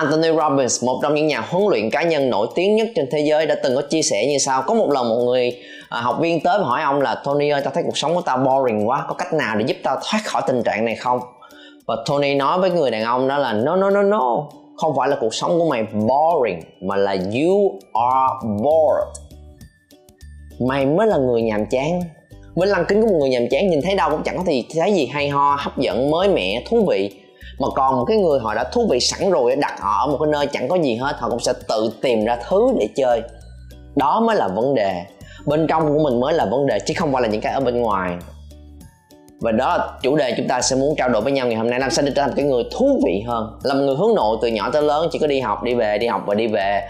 Anthony Robbins, một trong những nhà huấn luyện cá nhân nổi tiếng nhất trên thế giới đã từng có chia sẻ như sau. Có một lần một người à, học viên tới và hỏi ông là Tony ơi, tao thấy cuộc sống của tao boring quá, có cách nào để giúp tao thoát khỏi tình trạng này không? Và Tony nói với người đàn ông đó là no no no no, không phải là cuộc sống của mày boring mà là you are bored. Mày mới là người nhàm chán với lăng kính của một người nhàm chán nhìn thấy đâu cũng chẳng có gì thấy gì hay ho hấp dẫn mới mẻ thú vị mà còn một cái người họ đã thú vị sẵn rồi đặt họ ở một cái nơi chẳng có gì hết, họ cũng sẽ tự tìm ra thứ để chơi. Đó mới là vấn đề. Bên trong của mình mới là vấn đề, chứ không phải là những cái ở bên ngoài. Và đó là chủ đề chúng ta sẽ muốn trao đổi với nhau ngày hôm nay. Làm sao để trở thành cái người thú vị hơn. Là một người hướng nội từ nhỏ tới lớn, chỉ có đi học, đi về, đi học và đi về.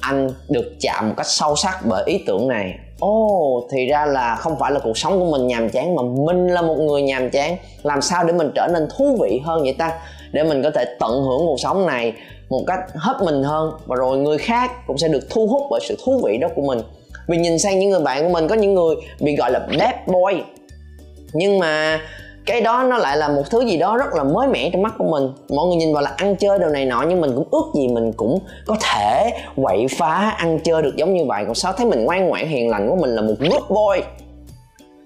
Anh được chạm một cách sâu sắc bởi ý tưởng này ồ oh, thì ra là không phải là cuộc sống của mình nhàm chán mà mình là một người nhàm chán. Làm sao để mình trở nên thú vị hơn vậy ta? Để mình có thể tận hưởng cuộc sống này một cách hết mình hơn và rồi người khác cũng sẽ được thu hút bởi sự thú vị đó của mình. Vì nhìn sang những người bạn của mình có những người bị gọi là bad boy. Nhưng mà cái đó nó lại là một thứ gì đó rất là mới mẻ trong mắt của mình. Mọi người nhìn vào là ăn chơi đồ này nọ, nhưng mình cũng ước gì mình cũng có thể quậy phá ăn chơi được giống như vậy. Còn sao thấy mình ngoan ngoãn, hiền lành của mình là một good boy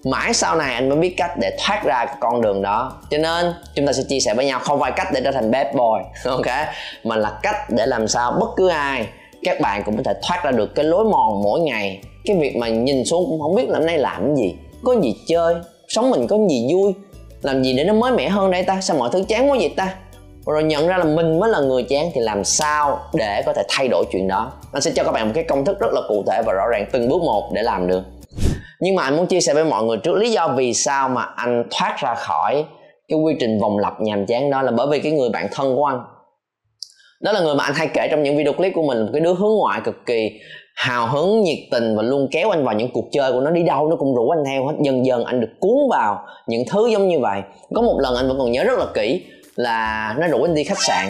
mãi sau này anh mới biết cách để thoát ra cái con đường đó. Cho nên, chúng ta sẽ chia sẻ với nhau không phải cách để trở thành bad boy, ok? Mà là cách để làm sao bất cứ ai, các bạn cũng có thể thoát ra được cái lối mòn mỗi ngày. Cái việc mà nhìn xuống cũng không biết là hôm nay làm cái gì. Có gì chơi, sống mình có gì vui làm gì để nó mới mẻ hơn đây ta? Sao mọi thứ chán quá vậy ta? Rồi nhận ra là mình mới là người chán thì làm sao để có thể thay đổi chuyện đó? Anh sẽ cho các bạn một cái công thức rất là cụ thể và rõ ràng từng bước một để làm được. Nhưng mà anh muốn chia sẻ với mọi người trước lý do vì sao mà anh thoát ra khỏi cái quy trình vòng lặp nhàm chán đó là bởi vì cái người bạn thân của anh. Đó là người mà anh hay kể trong những video clip của mình, một cái đứa hướng ngoại cực kỳ hào hứng nhiệt tình và luôn kéo anh vào những cuộc chơi của nó. Đi đâu nó cũng rủ anh theo hết. Dần dần anh được cuốn vào những thứ giống như vậy. Có một lần anh vẫn còn nhớ rất là kỹ là nó rủ anh đi khách sạn.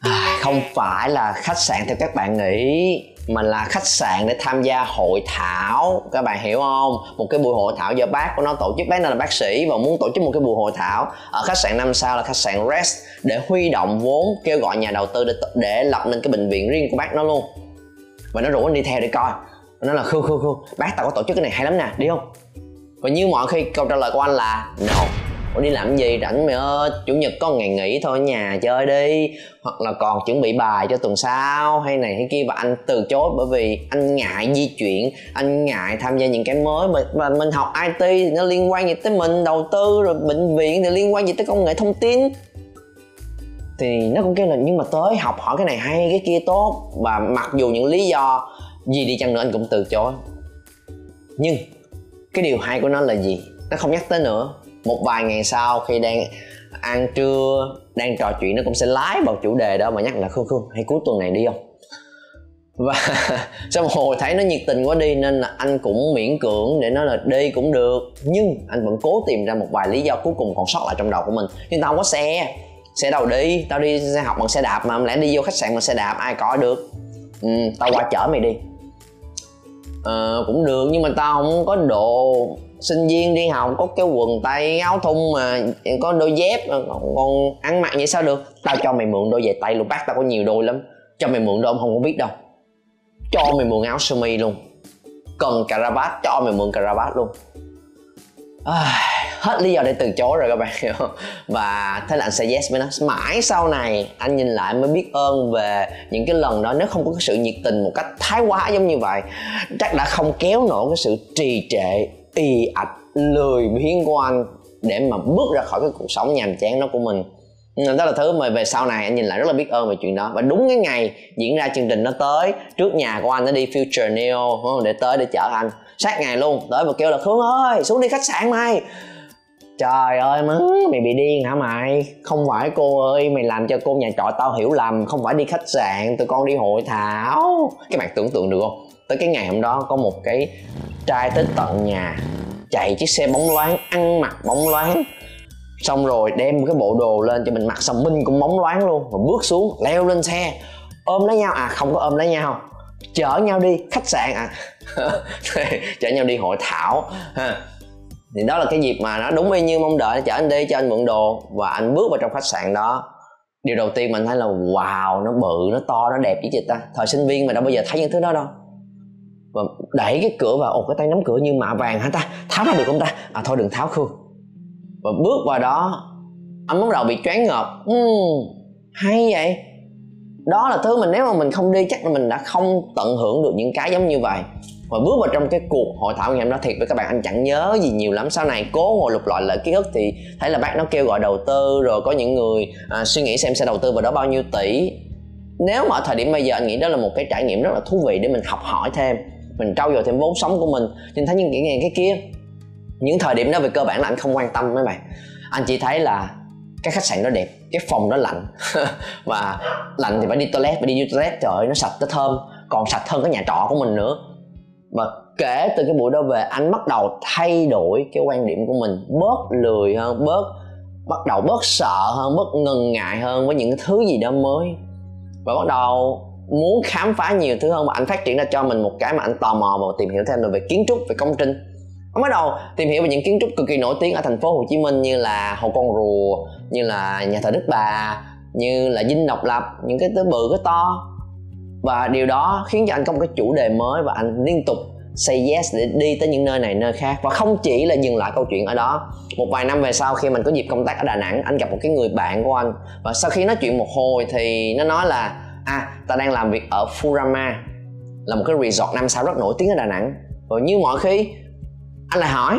À, không phải là khách sạn theo các bạn nghĩ mà là khách sạn để tham gia hội thảo. Các bạn hiểu không? Một cái buổi hội thảo do bác của nó tổ chức. Bác là bác sĩ và muốn tổ chức một cái buổi hội thảo ở khách sạn năm sao là khách sạn rest để huy động vốn kêu gọi nhà đầu tư để để lập nên cái bệnh viện riêng của bác nó luôn và nó rủ anh đi theo để coi. Nó là khư khư khư bác tao có tổ chức cái này hay lắm nè đi không? Và như mọi khi câu trả lời của anh là no. Ủa đi làm gì rảnh mày ơi? Chủ nhật có ngày nghỉ thôi nhà chơi đi. Hoặc là còn chuẩn bị bài cho tuần sau hay này hay kia. Và anh từ chối bởi vì anh ngại di chuyển anh ngại tham gia những cái mới. Mà, mà mình học IT thì nó liên quan gì tới mình đầu tư rồi bệnh viện thì liên quan gì tới công nghệ thông tin thì nó cũng kêu là, nhưng mà tới học hỏi cái này hay, cái kia tốt. Và mặc dù những lý do gì đi chăng nữa anh cũng từ chối. Nhưng cái điều hay của nó là gì? Nó không nhắc tới nữa. Một vài ngày sau khi đang ăn trưa, đang trò chuyện, nó cũng sẽ lái vào chủ đề đó mà nhắc là, khương khương, hay cuối tuần này đi không? Và sau một hồi thấy nó nhiệt tình quá đi nên là anh cũng miễn cưỡng để nói là đi cũng được. Nhưng anh vẫn cố tìm ra một vài lý do cuối cùng còn sót lại trong đầu của mình. Nhưng tao không có xe xe đâu đi tao đi xe học bằng xe đạp mà lẽ đi vô khách sạn bằng xe đạp ai có được. Ừ, tao qua chở mày đi. Ờ, cũng được nhưng mà tao không có đồ sinh viên đi học có cái quần tay áo thun mà có đôi dép còn, còn ăn mặc vậy sao được? Tao cho mày mượn đôi giày tay luôn bác tao có nhiều đôi lắm. Cho mày mượn đôi ông không có biết đâu. Cho mày mượn áo sơ mi luôn. Cần cà ra bát cho mày mượn cà ra bát luôn à, hết lý do để từ chối rồi các bạn. Hiểu không và thế là anh sẽ yes với nó. Mãi sau này anh nhìn lại mới biết ơn về những cái lần đó. Nếu không có cái sự nhiệt tình một cách thái quá giống như vậy chắc đã không kéo nổi cái sự trì trệ y ạch lười biếng của anh để mà bước ra khỏi cái cuộc sống nhàm chán đó của mình. Nên đó là thứ mà về sau này anh nhìn lại rất là biết ơn về chuyện đó. Và đúng cái ngày diễn ra chương trình nó tới trước nhà của anh nó đi future neo để tới để chở anh sát ngày luôn. Tới mà kêu là khương ơi, xuống đi khách sạn mày. Trời ơi, má, mày bị điên hả mày? Không phải cô ơi, mày làm cho cô nhà trọ tao hiểu lầm, không phải đi khách sạn, tụi con đi hội thảo. Các bạn tưởng tượng được không? Tới cái ngày hôm đó có một cái trai tới tận nhà, chạy chiếc xe bóng loáng, ăn mặc bóng loáng. Xong rồi đem cái bộ đồ lên cho mình mặc, xong minh cũng bóng loáng luôn. Rồi bước xuống, leo lên xe. Ôm lấy nhau. À không có ôm lấy nhau. Chở nhau đi khách sạn. À chở nhau đi hội thảo ha. Thì đó là cái dịp mà nó đúng y như mong đợi chở anh đi cho anh mượn đồ và anh bước vào trong khách sạn đó. Điều đầu tiên mình thấy là wow nó bự nó to nó đẹp chứ chị ta. Thời sinh viên mà đâu bao giờ thấy những thứ đó đâu. Và đẩy cái cửa vào ồ cái tay nắm cửa như mạ vàng hả ta? Tháo ra được không ta? À thôi đừng tháo khương và bước vào đó anh bắt đầu bị choáng ngợp. Uhm, hay vậy. Đó là thứ mình nếu mà mình không đi chắc là mình đã không tận hưởng được những cái giống như vậy và bước vào trong cái cuộc hội thảo ngày hôm đó thiệt với các bạn anh chẳng nhớ gì nhiều lắm. Sau này cố ngồi lục lọi lại ký ức thì thấy là bác nó kêu gọi đầu tư rồi có những người à, suy nghĩ xem sẽ đầu tư vào đó bao nhiêu tỷ. Nếu mà ở thời điểm bây giờ anh nghĩ đó là một cái trải nghiệm rất là thú vị để mình học hỏi thêm mình trau dồi thêm vốn sống của mình. Nhưng thấy những cái ngày cái kia những thời điểm đó về cơ bản là anh không quan tâm mấy bạn. Anh chỉ thấy là cái khách sạn đó đẹp cái phòng đó lạnh. Và lạnh thì phải đi toilet phải đi toilet trời ơi nó sạch nó thơm. Còn sạch hơn cái nhà trọ của mình nữa và kể từ cái buổi đó về, anh bắt đầu thay đổi cái quan điểm của mình. Bớt lười hơn, bớt, bắt đầu bớt sợ hơn, bớt ngần ngại hơn với những thứ gì đó mới. Và bắt đầu muốn khám phá nhiều thứ hơn, mà anh phát triển ra cho mình một cái mà anh tò mò và tìm hiểu thêm về kiến trúc, về công trình. Anh bắt đầu tìm hiểu về những kiến trúc cực kỳ nổi tiếng ở thành phố Hồ Chí Minh như là Hồ Con Rùa, như là nhà thờ Đức Bà, như là Dinh Độc Lập, những cái thứ bự, cái to và điều đó khiến cho anh có một cái chủ đề mới và anh liên tục say yes để đi tới những nơi này, nơi khác. Và không chỉ là dừng lại câu chuyện ở đó, một vài năm về sau khi mình có dịp công tác ở đà nẵng, anh gặp một cái người bạn của anh. Và sau khi nói chuyện một hồi thì nó nói là à ta đang làm việc ở Furama, là một cái resort năm sao rất nổi tiếng ở đà nẵng. Và như mọi khi, anh lại hỏi.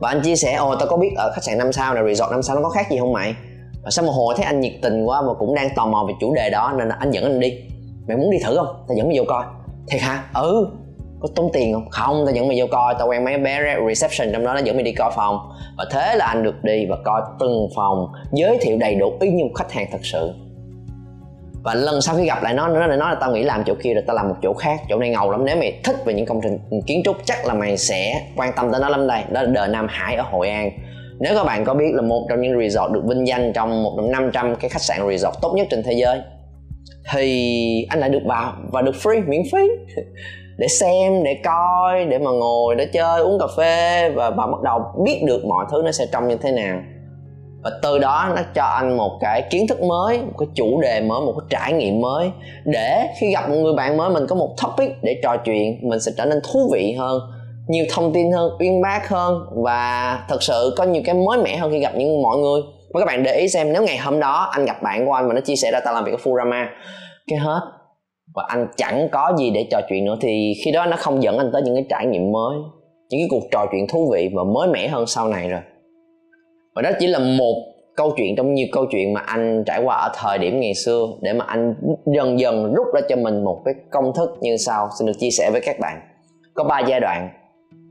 Và anh chia sẻ, ồ, tao có biết ở khách sạn năm sao này resort năm sao nó có khác gì không mày? Và sau một hồi thấy anh nhiệt tình quá và cũng đang tò mò về chủ đề đó nên anh dẫn anh đi mày muốn đi thử không? Tao dẫn mày vô coi. Thiệt hả? Ừ. Có tốn tiền không? Không, tao dẫn mày vô coi. Tao quen mấy bé reception trong đó, nó dẫn mày đi coi phòng. Và thế là anh được đi và coi từng phòng, giới thiệu đầy đủ y như một khách hàng thật sự. Và lần sau khi gặp lại nó nó lại nói là tao nghĩ làm chỗ kia rồi tao làm một chỗ khác. Chỗ này ngầu lắm. Nếu mày thích về những công trình kiến trúc, chắc là mày sẽ quan tâm tới nó lắm đây. Đó là đờ Nam Hải ở Hội An. Nếu các bạn có biết là một trong những resort được vinh danh trong một trong 500 cái khách sạn resort tốt nhất trên thế giới thì anh lại được vào và được free miễn phí. Để xem để coi để mà ngồi để chơi uống cà phê và, bạn bắt đầu biết được mọi thứ nó sẽ trông như thế nào. Và từ đó nó cho anh một cái kiến thức mới một cái chủ đề mới một cái trải nghiệm mới. Để khi gặp một người bạn mới mình có một topic để trò chuyện mình sẽ trở nên thú vị hơn nhiều thông tin hơn uyên bác hơn và thật sự có nhiều cái mới mẻ hơn khi gặp những mọi người mấy các bạn để ý xem, nếu ngày hôm đó anh gặp bạn của anh mà nó chia sẻ ra tao làm việc ở Furama, cái hết. Và anh chẳng có gì để trò chuyện nữa, thì khi đó nó không dẫn anh tới những cái trải nghiệm mới, những cái cuộc trò chuyện thú vị và mới mẻ hơn sau này rồi. Và đó chỉ là một câu chuyện trong nhiều câu chuyện mà anh trải qua ở thời điểm ngày xưa, để mà anh dần dần rút ra cho mình một cái công thức như sau, xin được chia sẻ với các bạn. Có ba giai đoạn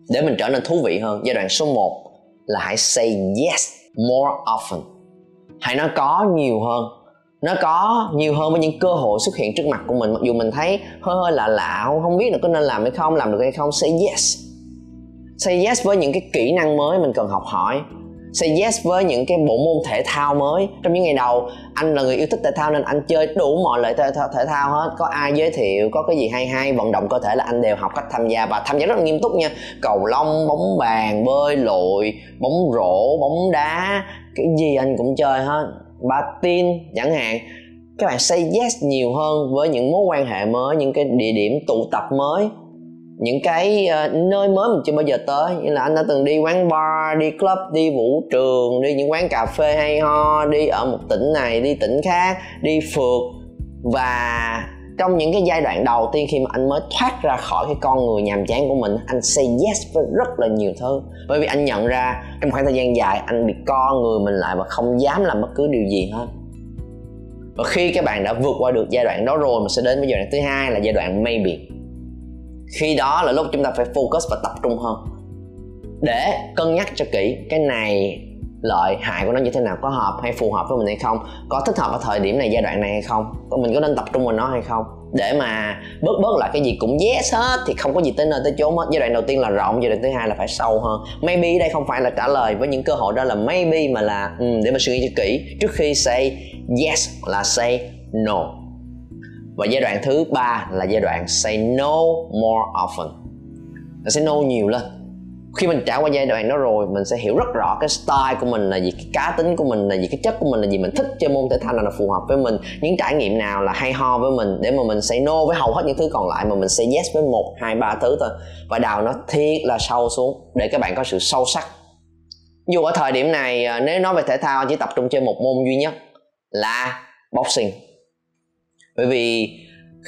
để mình trở nên thú vị hơn. Giai đoạn số 1 là hãy say yes more often. Hãy nói có nhiều hơn. Nó có nhiều hơn với những cơ hội xuất hiện trước mặt của mình. Mặc dù mình thấy hơi hơi lạ lạ không biết là có nên làm hay không, làm được hay không, say yes. Say yes với những cái kỹ năng mới mình cần học hỏi say yes với những cái bộ môn thể thao mới. Trong những ngày đầu anh là người yêu thích thể thao nên anh chơi đủ mọi loại thể, thể thao hết. Có ai giới thiệu có cái gì hay hay vận động cơ thể là anh đều học cách tham gia và tham gia rất là nghiêm túc nha. Cầu lông bóng bàn bơi lội bóng rổ bóng đá cái gì anh cũng chơi hết. Tin chẳng hạn. Các bạn say yes nhiều hơn với những mối quan hệ mới những cái địa điểm tụ tập mới những cái uh, nơi mới mình chưa bao giờ tới. Như là anh đã từng đi quán bar đi club đi vũ trường đi những quán cà phê hay ho đi ở một tỉnh này đi tỉnh khác đi phượt. Và trong những cái giai đoạn đầu tiên khi mà anh mới thoát ra khỏi cái con người nhàm chán của mình anh say yes với rất là nhiều thứ. Bởi vì anh nhận ra trong khoảng thời gian dài anh bị co người mình lại và không dám làm bất cứ điều gì hết. Và khi các bạn đã vượt qua được giai đoạn đó rồi mình sẽ đến với giai đoạn thứ hai là giai đoạn maybe khi đó là lúc chúng ta phải focus và tập trung hơn. Để cân nhắc cho kỹ cái này lợi hại của nó như thế nào có hợp hay phù hợp với mình hay không có thích hợp ở thời điểm này giai đoạn này hay không mình có nên tập trung vào nó hay không. Để mà bớt bớt lại cái gì cũng yes hết thì không có gì tới nơi tới chốn hết. Giai đoạn đầu tiên là rộng giai đoạn thứ hai là phải sâu hơn. Maybe đây không phải là trả lời với những cơ hội đó là maybe mà là um, để mà suy nghĩ cho kỹ. Trước khi say yes là say no và giai đoạn thứ ba là giai đoạn say no more often. Mình say no nhiều lên. Khi mình trải qua giai đoạn đó rồi, mình sẽ hiểu rất rõ cái style của mình là gì, cái cá tính của mình là gì, cái chất của mình là gì. Mình thích chơi môn thể thao nào là phù hợp với mình. Những trải nghiệm nào là hay ho với mình để mà mình say no với hầu hết những thứ còn lại mà mình say yes với một, hai, ba thứ thôi. Và đào nó thiệt là sâu xuống để các bạn có sự sâu sắc. Dù ở thời điểm này à, nếu nói về thể thao, chỉ tập trung chơi một môn duy nhất là boxing bởi vì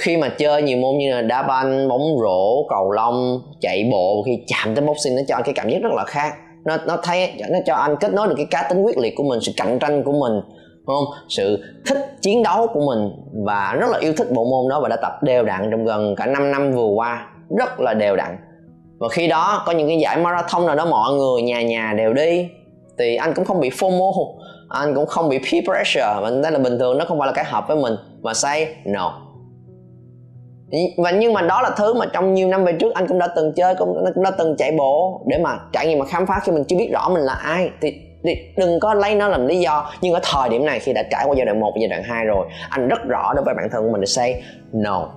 khi mà chơi nhiều môn như là đá banh, bóng rổ, cầu lông, chạy bộ, khi chạm tới boxing nó cho anh cái cảm giác rất là khác. Nó nó thấy, nó cho anh kết nối được cái cá tính quyết liệt của mình, sự cạnh tranh của mình không? Sự thích chiến đấu của mình và rất là yêu thích bộ môn đó và đã tập đều đặn trong gần cả 5 năm vừa qua. Rất là đều đặn. Và khi đó có những cái giải marathon nào đó, mọi người nhà nhà đều đi, thì anh cũng không bị FOMO anh cũng không bị peer pressure. Và đây là bình thường nó không phải là cái hợp với mình. Mà say no. Và nhưng mà đó là thứ mà trong nhiều năm về trước anh cũng đã từng chơi cũng, cũng đã từng chạy bộ để mà trải nghiệm mà khám phá khi mình chưa biết rõ mình là ai. Thì, thì đừng có lấy nó làm lý do. Nhưng ở thời điểm này khi đã trải qua giai đoạn 1 và giai đoạn 2 rồi anh rất rõ đối với bản thân của mình để say no.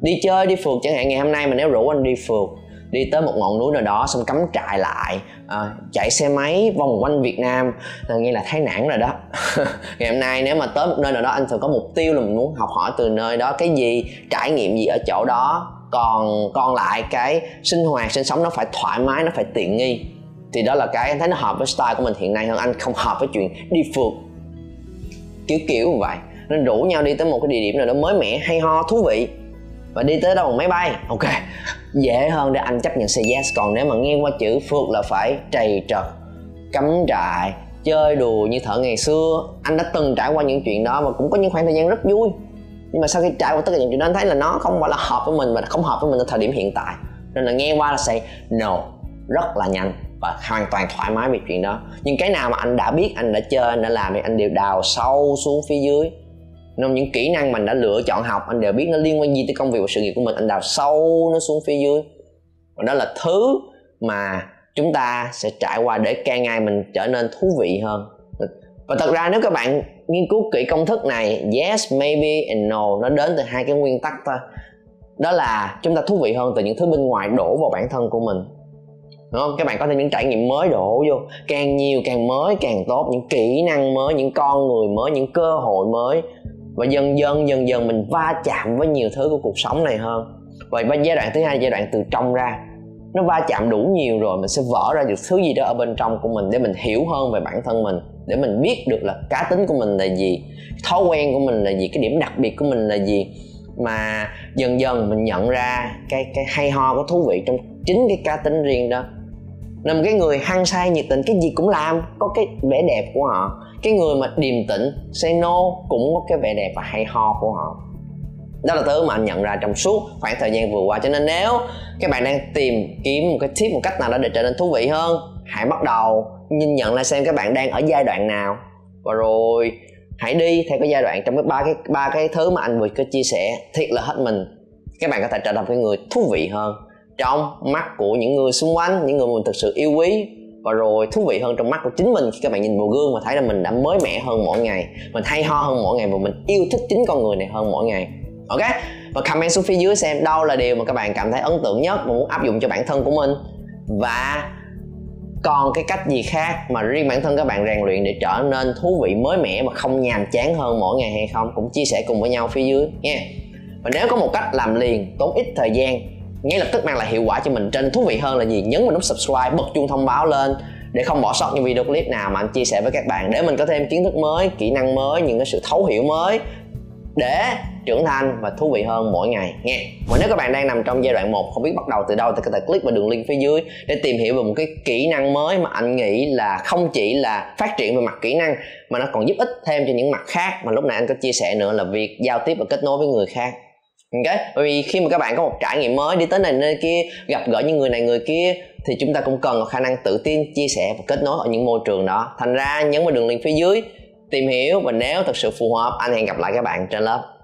Đi chơi đi phượt chẳng hạn ngày hôm nay mà nếu rủ anh đi phượt đi tới một ngọn núi nào đó xong cắm trại lại à, chạy xe máy vòng quanh Việt Nam là nghe là thấy nản rồi đó. Ngày hôm nay nếu mà tới một nơi nào đó anh thường có mục tiêu là mình muốn học hỏi từ nơi đó. Cái gì trải nghiệm gì ở chỗ đó. Còn còn lại cái sinh hoạt sinh sống nó phải thoải mái nó phải tiện nghi. Thì đó là cái anh thấy nó hợp với style của mình hiện nay hơn anh không hợp với chuyện đi phượt. Kiểu kiểu như vậy. Nên rủ nhau đi tới một cái địa điểm nào đó mới mẻ hay ho thú vị. Và đi tới đâu bằng máy bay. Ok dễ hơn để anh chấp nhận say yes. Còn nếu mà nghe qua chữ phượt là phải trầy trật, cắm trại, chơi đùa như thợ ngày xưa. Anh đã từng trải qua những chuyện đó và cũng có những khoảng thời gian rất vui. Nhưng mà sau khi trải qua tất cả những chuyện đó, anh thấy là nó không phải là hợp với mình và không hợp với mình ở thời điểm hiện tại. Nên là nghe qua là say no, rất là nhanh và hoàn toàn thoải mái về chuyện đó. Nhưng cái nào mà anh đã biết anh đã chơi, anh đã làm thì anh đều đào sâu xuống phía dưới trong những kỹ năng mình đã lựa chọn học, anh đều biết nó liên quan gì tới công việc và sự nghiệp của mình. Anh đào sâu nó xuống phía dưới. Và đó là thứ mà chúng ta sẽ trải qua để càng ngày mình trở nên thú vị hơn. Và thật ra nếu các bạn nghiên cứu kỹ công thức này, yes, maybe and no, nó đến từ hai cái nguyên tắc thôi. Đó là chúng ta thú vị hơn từ những thứ bên ngoài đổ vào bản thân của mình. Đúng không? Các bạn có thêm những trải nghiệm mới đổ vô. Càng nhiều càng mới, càng tốt. Những kỹ năng mới, những con người mới, những cơ hội mới và dần dần dần dần mình va chạm với nhiều thứ của cuộc sống này hơn. Và giai đoạn thứ hai, giai đoạn từ trong ra, nó va chạm đủ nhiều rồi mình sẽ vỡ ra được thứ gì đó ở bên trong của mình để mình hiểu hơn về bản thân mình, để mình biết được là cá tính của mình là gì, thói quen của mình là gì, cái điểm đặc biệt của mình là gì. Mà dần dần mình nhận ra cái cái hay ho có thú vị trong chính cái cá tính riêng đó là một cái người hăng say, nhiệt tình, cái gì cũng làm, có cái vẻ đẹp của họ. Cái người mà điềm tĩnh, say no cũng có cái vẻ đẹp và hay ho của họ. Đó là thứ mà anh nhận ra trong suốt khoảng thời gian vừa qua. Cho nên nếu các bạn đang tìm kiếm một cái tip, một cách nào đó để trở nên thú vị hơn, hãy bắt đầu nhìn nhận lại xem các bạn đang ở giai đoạn nào. Và rồi, hãy đi theo cái giai đoạn trong cái ba cái ba cái thứ mà anh vừa có chia sẻ. Thiệt là hết mình. Các bạn có thể trở thành cái người thú vị hơn trong mắt của những người xung quanh, những người mình thực sự yêu quý và rồi thú vị hơn trong mắt của chính mình khi các bạn nhìn vào gương và thấy là mình đã mới mẻ hơn mỗi ngày, mình hay ho hơn mỗi ngày và mình yêu thích chính con người này hơn mỗi ngày. Ok? Và comment xuống phía dưới xem đâu là điều mà các bạn cảm thấy ấn tượng nhất và muốn áp dụng cho bản thân của mình. Và còn cái cách gì khác mà riêng bản thân các bạn rèn luyện để trở nên thú vị mới mẻ và không nhàm chán hơn mỗi ngày hay không? Cũng chia sẻ cùng với nhau phía dưới nha. Và nếu có một cách làm liền, tốn ít thời gian ngay lập tức mang lại hiệu quả cho mình trên thú vị hơn là gì? Nhấn vào nút subscribe, bật chuông thông báo lên để không bỏ sót những video clip nào mà anh chia sẻ với các bạn, để mình có thêm kiến thức mới, kỹ năng mới, những cái sự thấu hiểu mới để trưởng thành và thú vị hơn mỗi ngày, nghe. Và nếu các bạn đang nằm trong giai đoạn 1 không biết bắt đầu từ đâu, thì có thể click vào đường link phía dưới để tìm hiểu về một cái kỹ năng mới mà anh nghĩ là không chỉ là phát triển về mặt kỹ năng, mà nó còn giúp ích thêm cho những mặt khác. Mà lúc nãy anh có chia sẻ nữa là việc giao tiếp và kết nối với người khác ok, bởi vì khi mà các bạn có một trải nghiệm mới đi tới này nơi kia, gặp gỡ những người này, người kia, thì chúng ta cũng cần có khả năng tự tin, chia sẻ và kết nối ở những môi trường đó. Thành ra, nhấn vào đường link phía dưới, tìm hiểu và nếu thật sự phù hợp, anh hẹn gặp lại các bạn trên lớp.